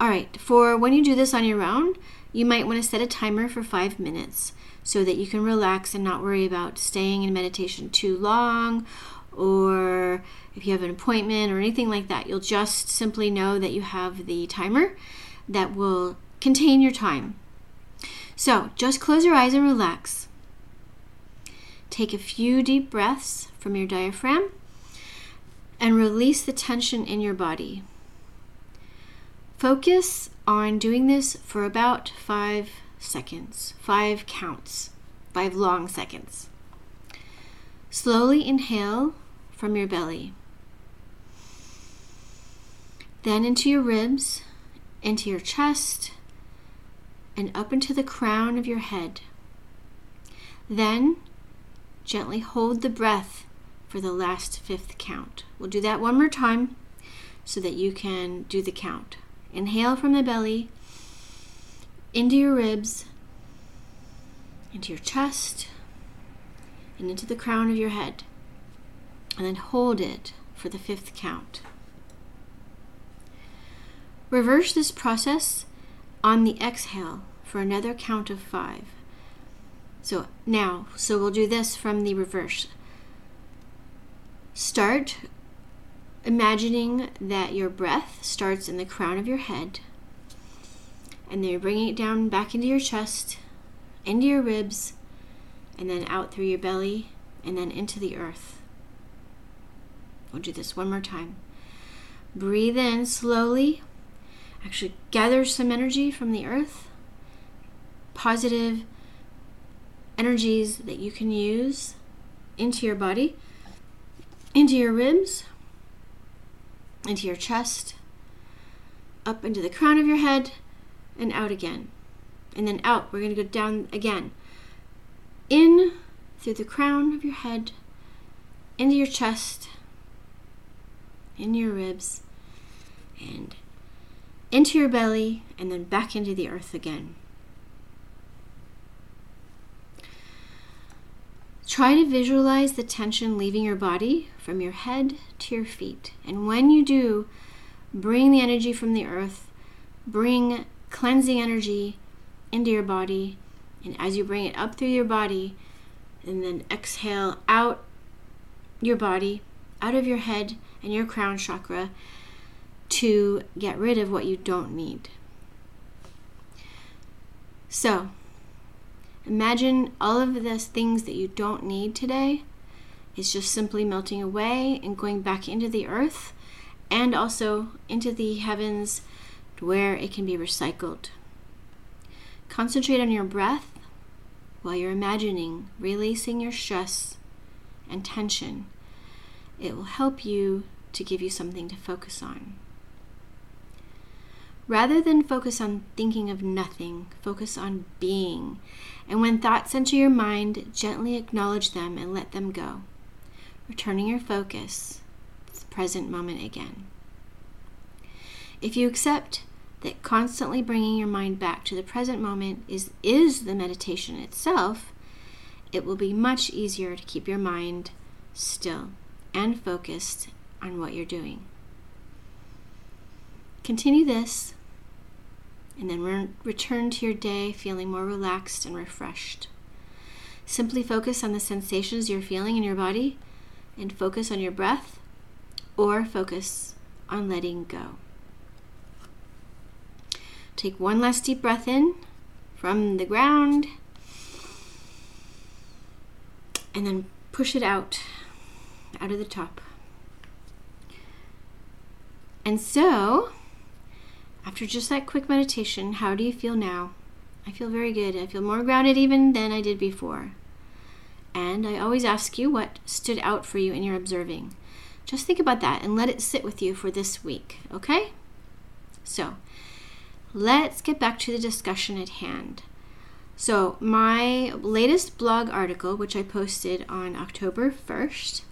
All right, for when you do this on your own, you might want to set a timer for five minutes so that you can relax and not worry about staying in meditation too long or if you have an appointment or anything like that. You'll just simply know that you have the timer that will contain your time. So just close your eyes and relax. Take a few deep breaths from your diaphragm and release the tension in your body. Focus on doing this for about five seconds, five counts, five long seconds. Slowly inhale from your belly, then into your ribs, into your chest, and up into the crown of your head. Then gently hold the breath for the last fifth count. We'll do that one more time so that you can do the count. Inhale from the belly, into your ribs, into your chest, and into the crown of your head. And then hold it for the fifth count. Reverse this process on the exhale for another count of five. So now, so we'll do this from the reverse. Start imagining that your breath starts in the crown of your head and then you're bringing it down back into your chest, into your ribs, and then out through your belly and then into the earth. We'll do this one more time. Breathe in slowly. Actually, gather some energy from the earth, positive energies that you can use into your body, into your ribs, into your chest, up into the crown of your head, and out again. And then out. We're going to go down again. In through the crown of your head, into your chest, into your ribs, and into your belly, and then back into the earth again. Try to visualize the tension leaving your body from your head to your feet. And when you do, bring the energy from the earth, bring cleansing energy into your body. And as you bring it up through your body, and then exhale out your body, out of your head and your crown chakra to get rid of what you don't need. So, Imagine all of the things that you don't need today is just simply melting away and going back into the earth and also into the heavens where it can be recycled. Concentrate on your breath while you're imagining releasing your stress and tension. It will help you to give you something to focus on. Rather than focus on thinking of nothing, focus on being. And when thoughts enter your mind, gently acknowledge them and let them go, returning your focus to the present moment again. If you accept that constantly bringing your mind back to the present moment is, is the meditation itself, it will be much easier to keep your mind still and focused on what you're doing. Continue this and then re- return to your day feeling more relaxed and refreshed. Simply focus on the sensations you're feeling in your body and focus on your breath or focus on letting go. Take one last deep breath in from the ground and then push it out out of the top. And so, after just that quick meditation, how do you feel now? I feel very good. I feel more grounded even than I did before. And I always ask you what stood out for you in your observing. Just think about that and let it sit with you for this week, okay? So, let's get back to the discussion at hand. So, my latest blog article, which I posted on October 1st,